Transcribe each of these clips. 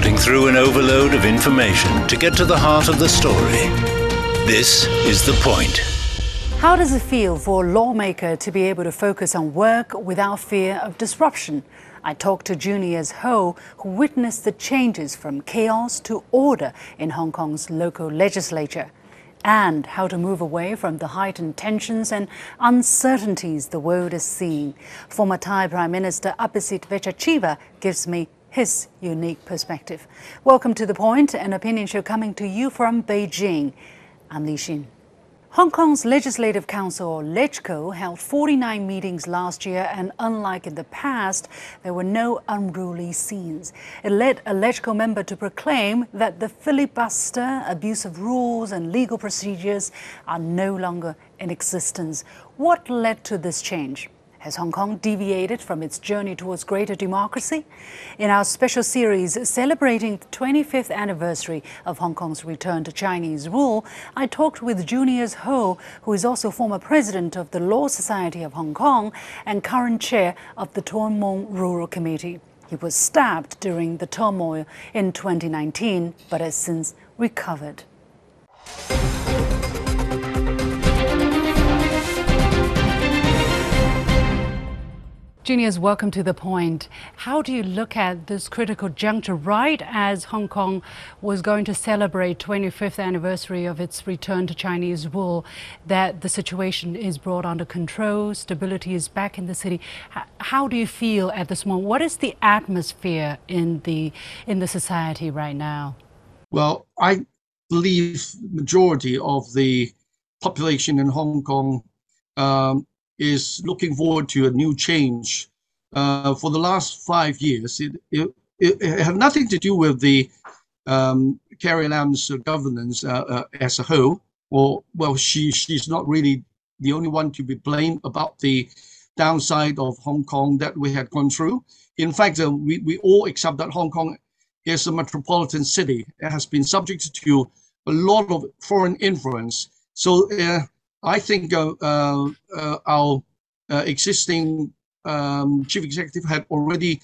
cutting through an overload of information to get to the heart of the story. This is The Point. How does it feel for a lawmaker to be able to focus on work without fear of disruption? I talked to Junius Ho, who witnessed the changes from chaos to order in Hong Kong's local legislature, and how to move away from the heightened tensions and uncertainties the world is seeing. Former Thai Prime Minister Abhisit Vejjajiva gives me his unique perspective. Welcome to The Point, an opinion show coming to you from Beijing. I'm Liu Xin. Hong Kong's Legislative Council, LegCo, held 49 meetings last year, and unlike in the past, there were no unruly scenes. It led a LegCo member to proclaim that the filibuster, abuse of rules, and legal procedures are no longer in existence. What led to this change? Has Hong Kong deviated from its journey towards greater democracy? In our special series celebrating the 25th anniversary of Hong Kong's return to Chinese rule, I talked with Junius Ho, who is also former president of the Law Society of Hong Kong and current chair of the Tuen Mun Rural Committee. He was stabbed during the turmoil in 2019, but has since recovered. Junius, welcome to the point. How do you look at this critical juncture right as Hong Kong was going to celebrate 25th anniversary of its return to Chinese rule, that the situation is brought under control, stability is back in the city. How do you feel at this moment? What is the atmosphere in the in the society right now? Well, I believe majority of the population in Hong Kong um, is looking forward to a new change. Uh, for the last five years, it, it, it, had nothing to do with the um, Carrie Lam's governance uh, uh, as a whole, or well, she she's not really the only one to be blamed about the downside of Hong Kong that we had gone through. In fact, uh, we, we all accept that Hong Kong is a metropolitan city. It has been subject to a lot of foreign influence. So uh, I think uh, uh, uh, our existing um, chief executive had already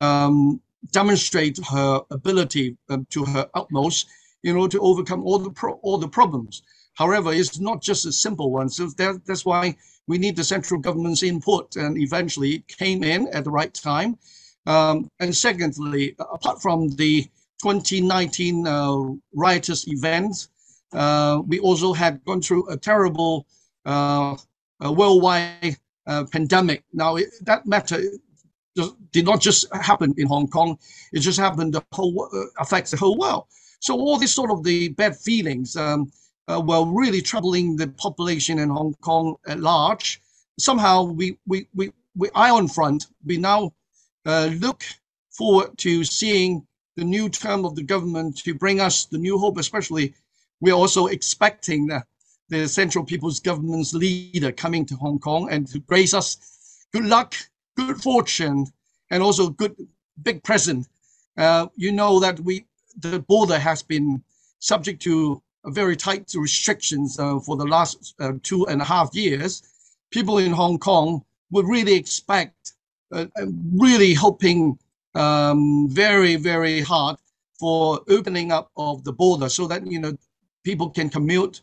um, demonstrated her ability um, to her utmost in order to overcome all the all the problems. However, it's not just a simple one. So that, that's why we need the central government's input, and eventually it came in at the right time. Um, and secondly, apart from the 2019 uh, riotous events, uh, we also had gone through a terrible uh, a worldwide uh, pandemic. Now, it, that matter did not just happen in Hong Kong; it just happened the whole uh, affects the whole world. So all these sort of the bad feelings um, uh, were really troubling the population in Hong Kong at large. Somehow, we we we, we Iron Front we now uh, look forward to seeing the new term of the government to bring us the new hope, especially we're also expecting the, the Central People's Government's leader coming to Hong Kong and to grace us good luck, good fortune, and also good big present. Uh, you know that we the border has been subject to very tight restrictions uh, for the last uh, two and a half years. People in Hong Kong would really expect, uh, really hoping um, very, very hard for opening up of the border so that, you know, people can commute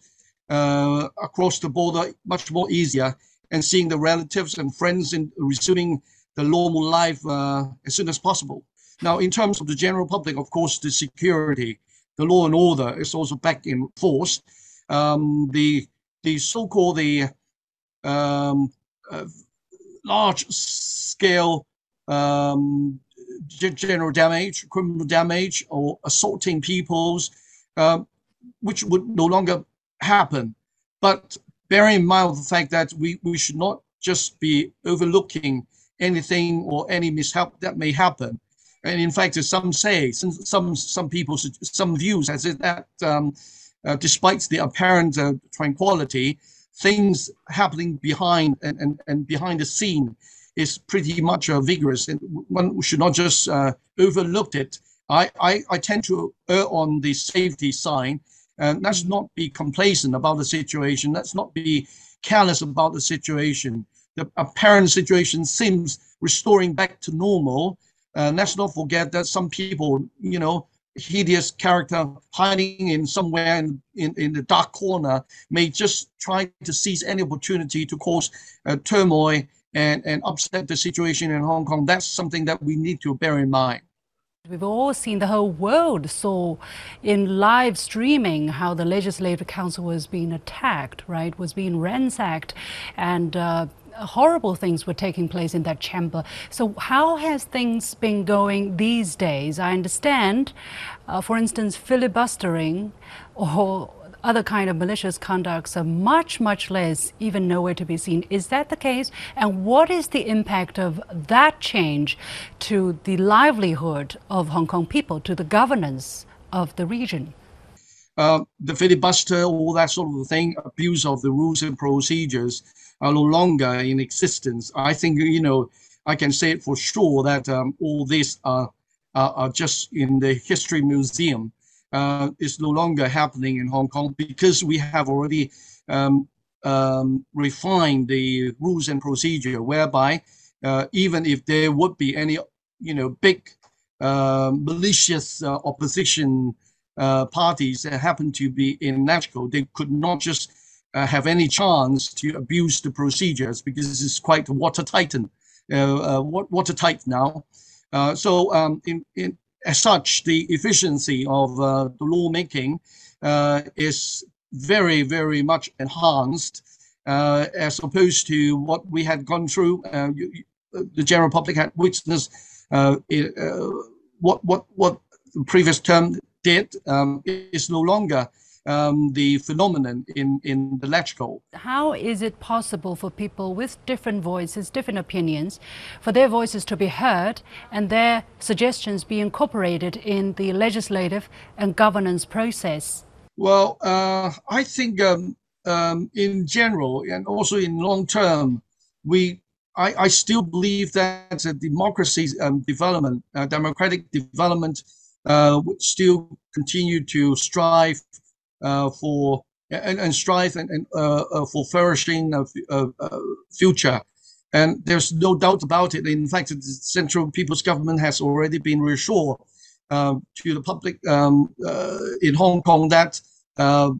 uh, across the border much more easier and seeing the relatives and friends and resuming the normal life uh, as soon as possible. Now, in terms of the general public, of course, the security, the law and order is also back in force. Um, the the so-called the um, uh, large scale um, general damage, criminal damage, or assaulting peoples, um, which would no longer happen. But bearing in mind the fact that we, we should not just be overlooking anything or any mishap that may happen. And in fact, as some say, some some, some people, some views as that um, uh, despite the apparent uh, tranquility, things happening behind and, and, and behind the scene is pretty much uh, vigorous. And one should not just uh, overlook it. I, I, I tend to err on the safety side and let's not be complacent about the situation. Let's not be careless about the situation. The apparent situation seems restoring back to normal. Uh, let's not forget that some people, you know, hideous character hiding in somewhere in, in, in the dark corner may just try to seize any opportunity to cause uh, turmoil and, and upset the situation in Hong Kong. That's something that we need to bear in mind. We've all seen the whole world saw in live streaming how the Legislative Council was being attacked, right, was being ransacked, and uh, horrible things were taking place in that chamber. So, how has things been going these days? I understand, uh, for instance, filibustering or other kind of malicious conducts are much, much less, even nowhere to be seen. Is that the case? And what is the impact of that change to the livelihood of Hong Kong people, to the governance of the region? Uh, the filibuster, all that sort of thing, abuse of the rules and procedures are no longer in existence. I think, you know, I can say it for sure that um, all these are, are, are just in the history museum uh, is no longer happening in Hong Kong because we have already um, um, refined the rules and procedure whereby uh, even if there would be any, you know, big uh, malicious opposition uh, parties that happen to be in LegCo, they could not just uh, have any chance to abuse the procedures because it's quite watertight, uh, watertight now. so um, in, in, as such, the efficiency of uh, the lawmaking uh, is very, very much enhanced uh, as opposed to what we had gone through. Uh, you, the general public had witnessed uh, uh, what what what the previous term did um, is no longer um, the phenomenon in, in the LegCo. How is it possible for people with different voices, different opinions, for their voices to be heard and their suggestions be incorporated in the legislative and governance process? Well, uh, I think um, um, in general and also in long term, we I, I still believe that the democracy um, development, uh, democratic development, uh, would still continue to strive uh, for and, and strive and, and uh, uh, for flourishing future. And there's no doubt about it. In fact, the Central People's Government has already been reassured uh, to the public um, uh, in Hong Kong that uh,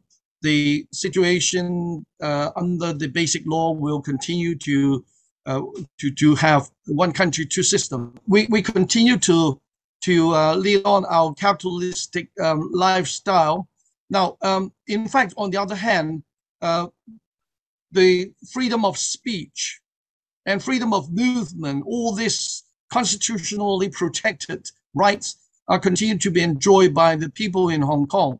the situation under the Basic Law will continue to to to have one country, two system. We we continue to to lead on our capitalistic um, lifestyle now, um, in fact, on the other hand, uh, the freedom of speech and freedom of movement, all these constitutionally protected rights are continued to be enjoyed by the people in Hong Kong.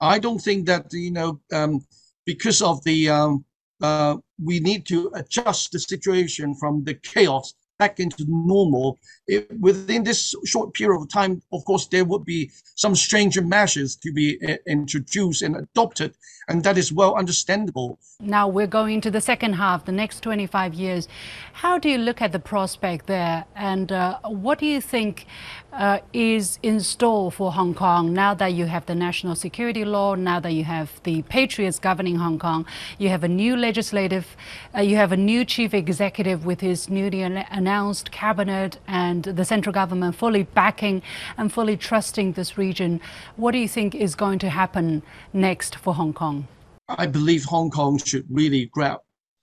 I don't think that, you know, um, because of the, um, uh, we need to adjust the situation from the chaos back into normal. It, within this short period of time, of course, there would be some stranger measures to be uh, introduced and adopted, and that is well understandable. Now we're going to the second half, the next 25 years. How do you look at the prospect there, and uh, what do you think uh, is in store for Hong Kong now that you have the national security law, now that you have the patriots governing Hong Kong, you have a new legislative, uh, you have a new chief executive with his newly announced cabinet, and the central government fully backing and fully trusting this region. What do you think is going to happen next for Hong Kong? I believe Hong Kong should really grab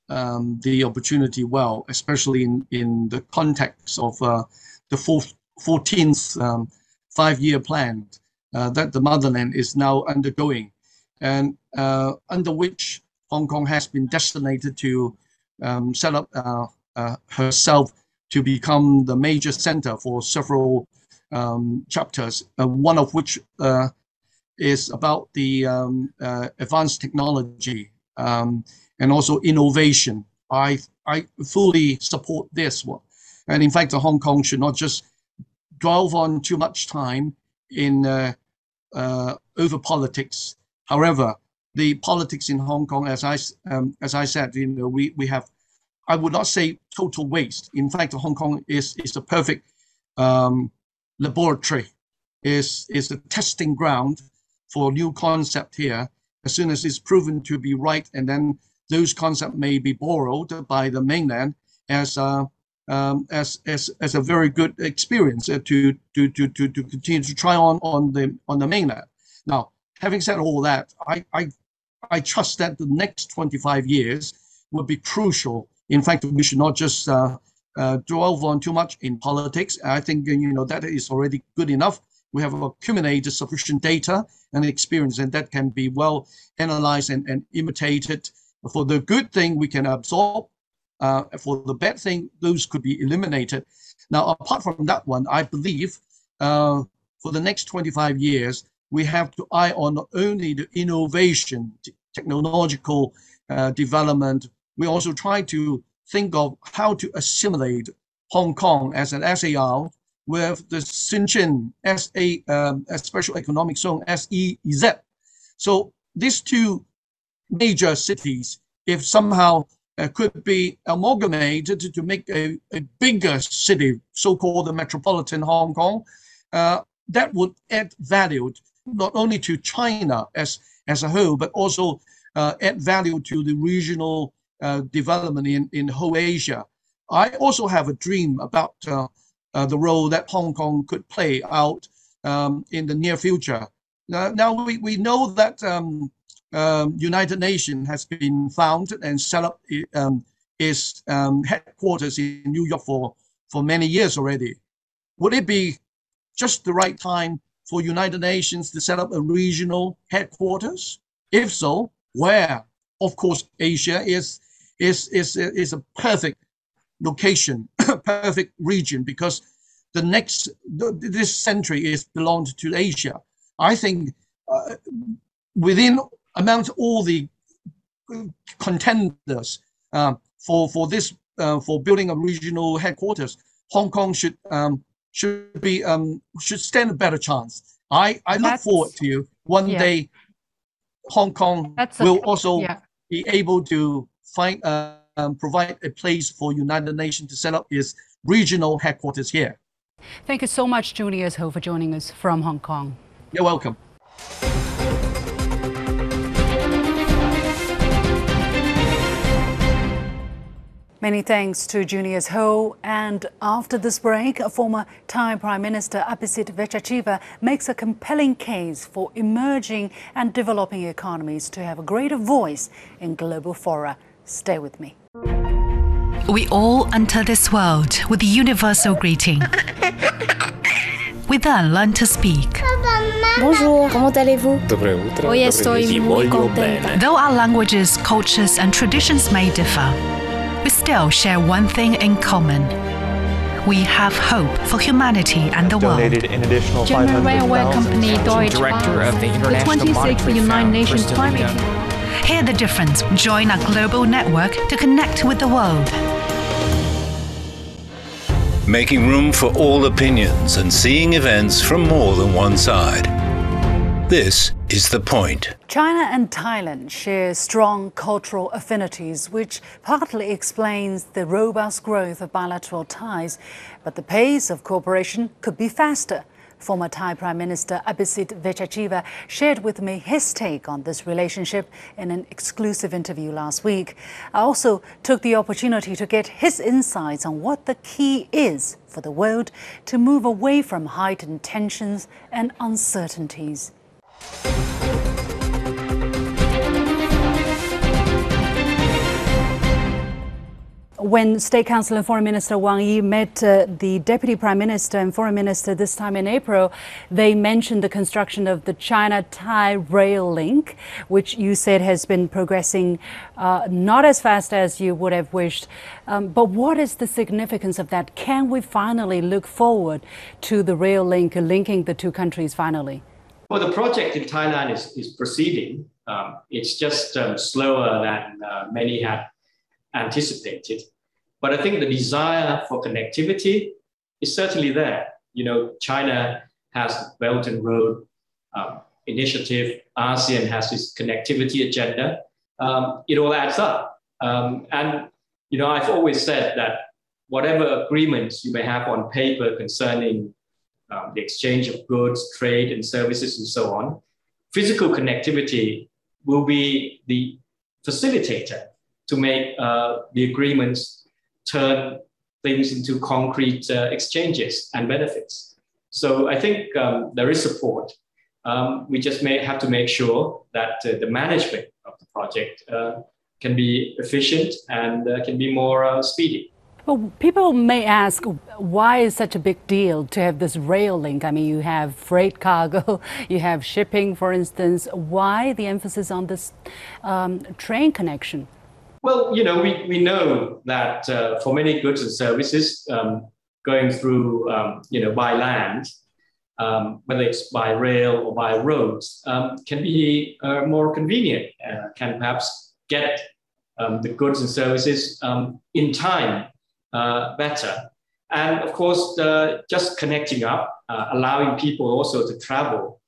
um, the opportunity well, especially in, in the context of uh, the fourth 14th um, five-year plan uh, that the motherland is now undergoing, and uh, under which Hong Kong has been designated to um, set up uh, uh herself to become the major center for several um, chapters, uh, one of which uh, is about the um, advanced technology um, and also innovation. I, I fully support this one. And in fact, Hong Kong should not just dwell on too much time in uh, uh, over politics. However, the politics in Hong Kong, as I um, as I said, you know, we we have, I would not say total waste. In fact, Hong Kong is is a perfect um, laboratory, is is a testing ground for new concept here. As soon as it's proven to be right, and then those concepts may be borrowed by the mainland as uh, um, as, as, as a very good experience uh, to, to, to, to, to continue to try on on the, on the mainland. Now, having said all that, I, I, I trust that the next 25 years will be crucial. In fact, we should not just uh, uh, dwell on too much in politics. I think you know that is already good enough. We have accumulated sufficient data and experience, and that can be well analyzed and, and imitated. For the good thing, we can absorb. Uh, for the bad thing, those could be eliminated. Now, apart from that one, I believe uh, for the next 25 years, we have to eye on not only the innovation, technological uh, development, we also try to think of how to assimilate Hong Kong as an SAR with the Shenzhen SA, um, special economic zone, SEZ. So these two major cities, if somehow uh, could be amalgamated to, make a, a bigger city, so-called the metropolitan Hong Kong, uh, that would add value not only to China as, as a whole, but also uh, add value to the regional development in, in whole Asia. I also have a dream about uh, uh, the role that Hong Kong could play out um, in the near future. Now, now we, we know that um, um, United Nations has been founded and set up um, its um, headquarters in New York for, for many years already. Would it be just the right time for United Nations to set up a regional headquarters? If so, where? Of course, Asia is is is is a perfect location, perfect region because the next this century is belonged to Asia. I think uh, within amongst all the contenders uh, for for this uh, for building a regional headquarters, Hong Kong should um, should be um, should stand a better chance. I I look That's, forward to you one yeah. day Hong Kong will also yeah. be able to find uh, um, provide a place for United Nations to set up its regional headquarters here. Thank you so much, Junius Ho, for joining us from Hong Kong. You're welcome. Many thanks to Junius Ho. And after this break, former Thai Prime Minister Abhisit Vejjajiva makes a compelling case for emerging and developing economies to have a greater voice in global fora. Stay with me. We all enter this world with the universal greeting. We then learn to speak. Bonjour, comment allez-vous? Hoy estoy muy contenta. Though our languages, cultures, and traditions may differ, we still share one thing in common. We have hope for humanity and the world. An additional General Railway Company Deutsche Director of the International the 26th United Nations Climate Hear the difference. Join our global network to connect with the world. Making room for all opinions and seeing events from more than one side. This is the point. China and Thailand share strong cultural affinities, which partly explains the robust growth of bilateral ties. But the pace of cooperation could be faster. Former Thai Prime Minister Abhisit Vejjajiva shared with me his take on this relationship in an exclusive interview last week. I also took the opportunity to get his insights on what the key is for the world to move away from heightened tensions and uncertainties. When State Council and Foreign Minister Wang Yi met uh, the Deputy Prime Minister and Foreign Minister this time in April, they mentioned the construction of the China-Thai rail link, which you said has been progressing uh, not as fast as you would have wished. Um, but what is the significance of that? Can we finally look forward to the rail link linking the two countries finally? Well, the project in Thailand is, is proceeding. Um, it's just um, slower than uh, many had anticipated. But I think the desire for connectivity is certainly there. You know, China has the Belt and Road um, initiative. ASEAN has this connectivity agenda. Um, it all adds up. Um, and, you know, I've always said that whatever agreements you may have on paper concerning um, the exchange of goods, trade, and services, and so on, physical connectivity will be the facilitator to make uh, the agreements turn things into concrete uh, exchanges and benefits. So I think um, there is support. Um, we just may have to make sure that uh, the management of the project uh, can be efficient and uh, can be more uh, speedy. Well, people may ask, why is such a big deal to have this rail link? I mean, you have freight cargo, you have shipping, for instance. Why the emphasis on this um, train connection? Well, you know, we, we know that uh, for many goods and services, um, going through, um, you know, by land, um, whether it's by rail or by roads, um, can be uh, more convenient, uh, can perhaps get um, the goods and services um, in time uh, better. And of course, just connecting up, uh, allowing people also to travel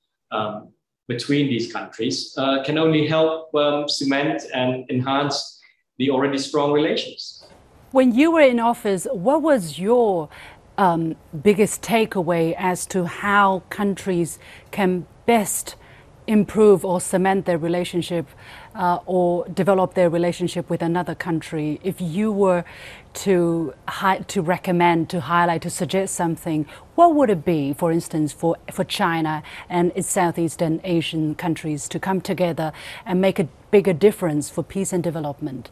between these countries uh, can only help cement and enhance the already strong relations. When you were in office, what was your um, biggest takeaway as to how countries can best improve or cement their relationship uh, or develop their relationship with another country, if you were to to recommend, to highlight, to suggest something, what would it be, for instance, for, for China and its Southeastern Asian countries to come together and make a bigger difference for peace and development?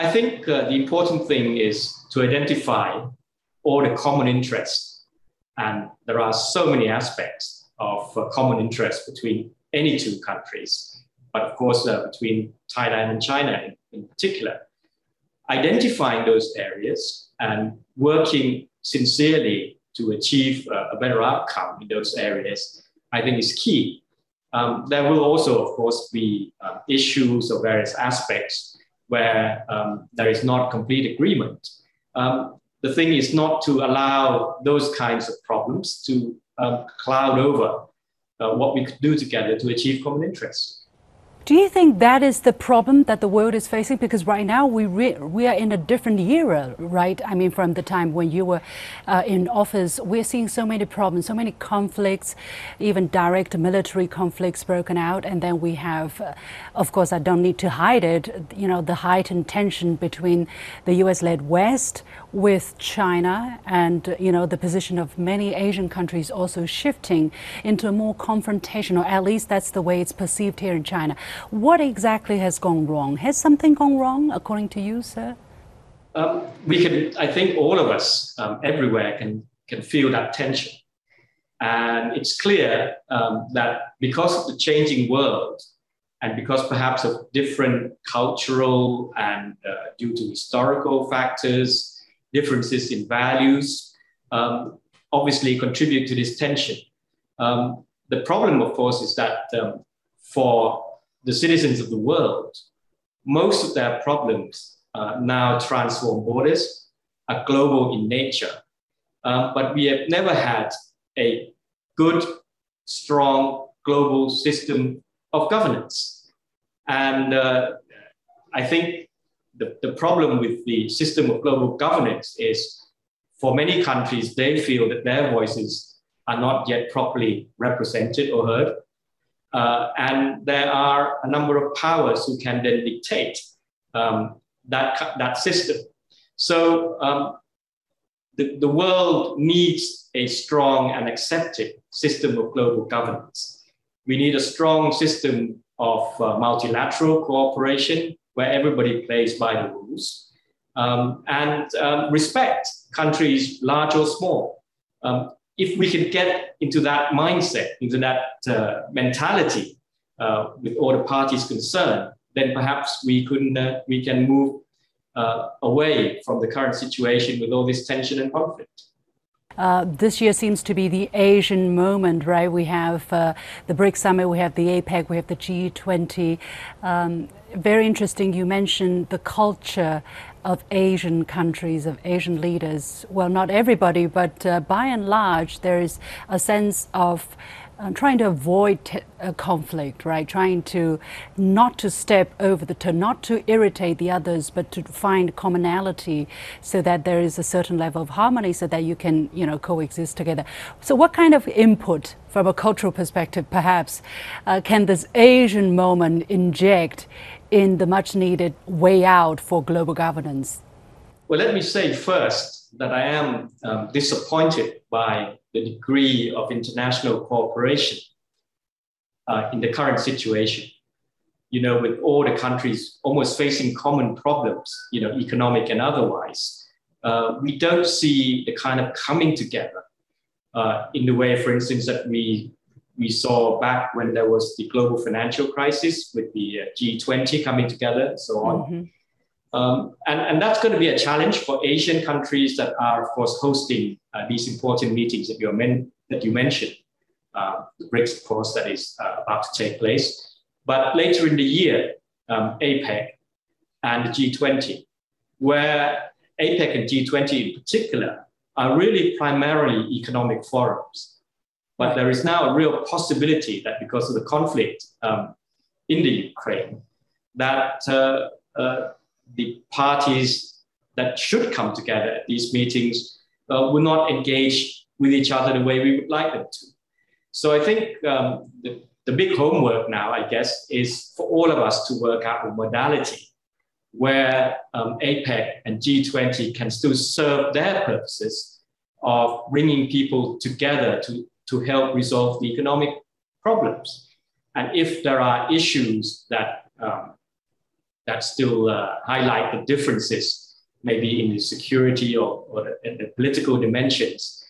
I think uh, the important thing is to identify all the common interests. And there are so many aspects of uh, common interest between any two countries, but of course uh, between Thailand and China in, in particular. Identifying those areas and working sincerely to achieve uh, a better outcome in those areas, I think is key. Um, there will also, of course, be uh, issues of various aspects where um, there is not complete agreement. Um, the thing is not to allow those kinds of problems to um, cloud over uh, what we could do together to achieve common interests. Do you think that is the problem that the world is facing? Because right now we we are in a different era, right? I mean, from the time when you were uh, in office, we're seeing so many problems, so many conflicts, even direct military conflicts broken out, and then we have, uh, of course, I don't need to hide it, you know, the heightened tension between the U.S.-led West with China, and you know, the position of many Asian countries also shifting into a more confrontational. At least that's the way it's perceived here in China. What exactly has gone wrong? Has something gone wrong, according to you, sir? Um, we can, I think all of us um, everywhere can, can feel that tension. And it's clear um, that because of the changing world, and because perhaps of different cultural and uh, due to historical factors, differences in values, um, obviously contribute to this tension. Um, the problem, of course, is that um, for the citizens of the world, most of their problems uh, now transform borders, are global in nature. Um, but we have never had a good, strong global system of governance. And uh, I think the, the problem with the system of global governance is for many countries, they feel that their voices are not yet properly represented or heard. Uh, and there are a number of powers who can then dictate um, that, that system. So um, the, the world needs a strong and accepted system of global governance. We need a strong system of uh, multilateral cooperation where everybody plays by the rules um, and um, respect countries large or small. Um, if we can get into that mindset, into that uh, mentality uh, with all the parties concerned, then perhaps we can uh, we can move uh, away from the current situation with all this tension and conflict. Uh, this year seems to be the Asian moment, right? We have uh, the BRICS summit, we have the APEC, we have the G20. Um, very interesting. You mentioned the culture of Asian countries, of Asian leaders. Well, not everybody, but uh, by and large, there is a sense of uh, trying to avoid a conflict, right? Trying to not to step over the toe, not to irritate the others, but to find commonality so that there is a certain level of harmony so that you can, you know, coexist together. So what kind of input from a cultural perspective, perhaps, uh, can this Asian moment inject in the much needed way out for global governance? Well, let me say first that I am um, disappointed by the degree of international cooperation uh, in the current situation. You know, with all the countries almost facing common problems, you know, economic and otherwise, uh, we don't see the kind of coming together uh, in the way, for instance, that we we saw back when there was the global financial crisis with the uh, G20 coming together so on. Mm-hmm. Um, and, and that's going to be a challenge for Asian countries that are, of course, hosting uh, these important meetings that you, men- that you mentioned. Uh, the BRICS, of course, that is uh, about to take place. But later in the year, um, APEC and G20, where APEC and G20 in particular are really primarily economic forums. But there is now a real possibility that because of the conflict um, in the Ukraine, that uh, uh, the parties that should come together at these meetings uh, will not engage with each other the way we would like them to. So I think um, the, the big homework now, I guess, is for all of us to work out a modality where um, APEC and G20 can still serve their purposes of bringing people together to, to help resolve the economic problems. And if there are issues that um, that still uh, highlight the differences, maybe in the security or, or the, the political dimensions,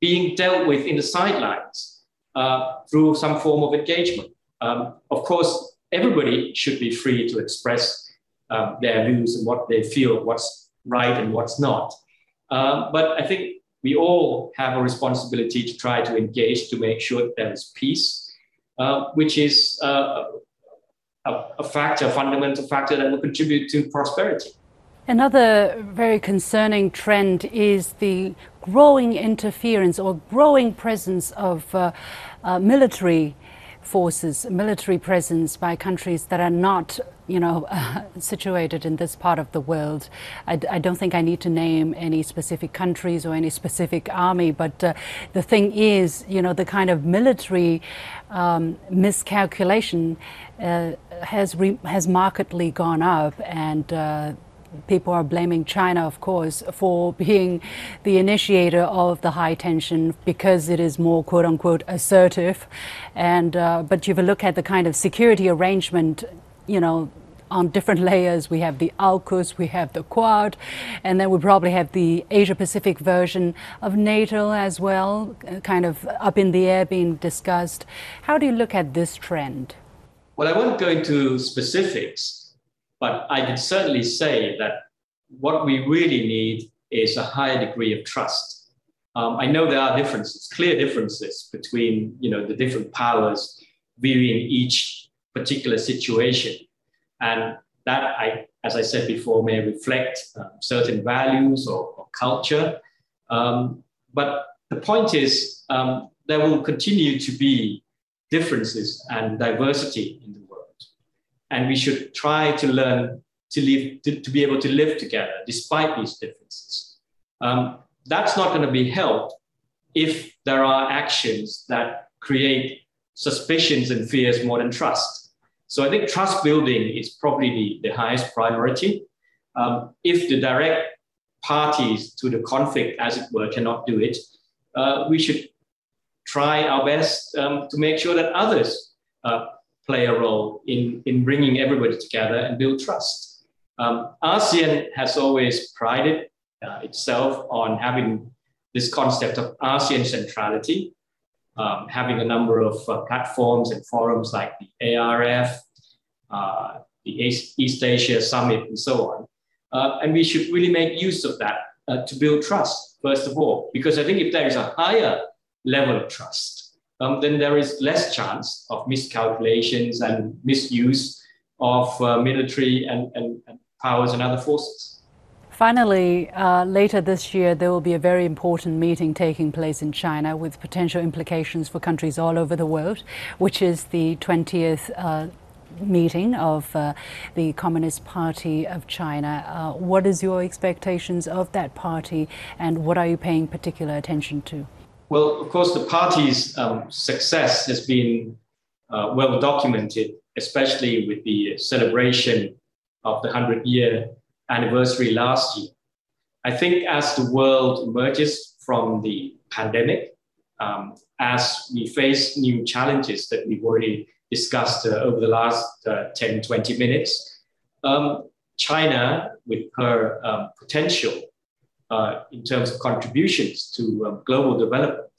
being dealt with in the sidelines uh, through some form of engagement. Um, of course, everybody should be free to express um, their views and what they feel, what's right and what's not. Um, but I think we all have a responsibility to try to engage to make sure that there is peace, uh, which is uh, a, a factor, a fundamental factor that will contribute to prosperity. Another very concerning trend is the growing interference or growing presence of uh, uh, military forces, military presence by countries that are not, you know, uh, situated in this part of the world. I, I, don't think I need to name any specific countries or any specific army, but uh, the thing is, you know, the kind of military um, miscalculation uh, has has markedly gone up, and uh, people are blaming China, of course, for being the initiator of the high tension because it is more quote unquote assertive. And uh, but if you look at the kind of security arrangement, you know. On different layers, we have the AUKUS, we have the Quad, and then we probably have the Asia Pacific version of NATO as well, uh, kind of up in the air being discussed. How do you look at this trend? Well, I won't go into specifics, but I can certainly say that what we really need is a higher degree of trust. Um, I know there are differences, clear differences between you know the different powers viewing each particular situation, and that I, as I said before, may reflect um, certain values or, or culture. Um, but the point is, um, there will continue to be differences and diversity in the. And we should try to learn to live, to, to be able to live together despite these differences. Um, that's not going to be helped if there are actions that create suspicions and fears more than trust. So I think trust building is probably the, the highest priority. Um, if the direct parties to the conflict, as it were, cannot do it, uh, we should try our best um, to make sure that others uh, play a role in, in bringing everybody together and build trust. Um, ASEAN has always prided uh, itself on having this concept of ASEAN centrality, um, having a number of uh, platforms and forums like the ARF, uh, the East Asia Summit, and so on. Uh, and we should really make use of that uh, to build trust, first of all, because I think if there is a higher level of trust, um, then there is less chance of miscalculations and misuse of uh, military and, and, and, powers and other forces. Finally, uh, later this year, there will be a very important meeting taking place in China with potential implications for countries all over the world, which is the 20th uh, meeting of uh, the Communist Party of China. Uh, what is your expectations of that party and what are you paying particular attention to? Well, of course, the party's um, success has been uh, well documented, especially with the celebration of the 100 year anniversary last year. I think as the world emerges from the pandemic, um, as we face new challenges that we've already discussed uh, over the last uh, 10, 20 minutes, um, China, with her um, potential uh, in terms of contributions to um, global development,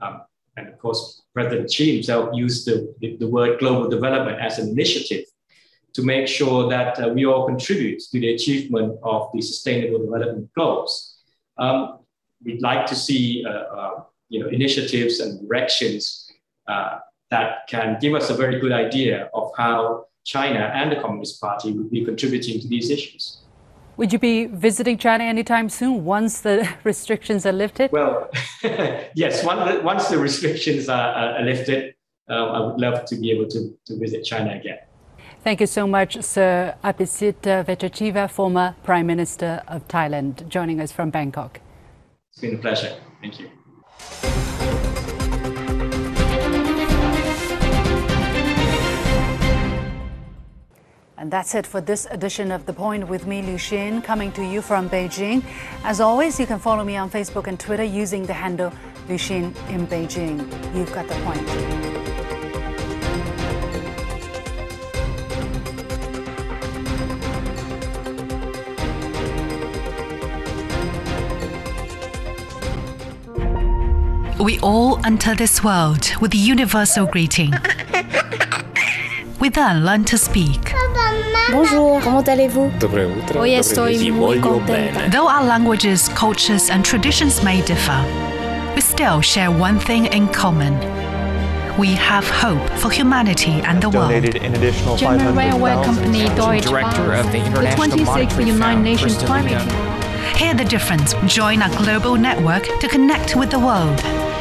um, and of course, President Xi himself used the, the, the, word global development as an initiative to make sure that uh, we all contribute to the achievement of the sustainable development goals. Um, we'd like to see uh, uh, you know, initiatives and directions uh, that can give us a very good idea of how China and the Communist Party would be contributing to these issues. Would you be visiting China anytime soon once the restrictions are lifted? Well, yes, once the restrictions are, are lifted, uh, I would love to be able to, to visit China again. Thank you so much, Sir Abhisit Vejjajiva, former Prime Minister of Thailand, joining us from Bangkok. It's been a pleasure. Thank you. And that's it for this edition of The Point with me, Liu Xin, coming to you from Beijing. As always, you can follow me on Facebook and Twitter using the handle Liu Xin in Beijing. You've got the point. We all enter this world with the universal greeting. We then learn to speak. Bonjour, comment allez-vous? Hoy estoy muy contenta. Though our languages, cultures, and traditions may differ, we still share one thing in common. We have hope for humanity and the world. an German railway company Deutsche Director of the International the 26th United Nations Climate Hear the difference. Join our global network to connect with the world.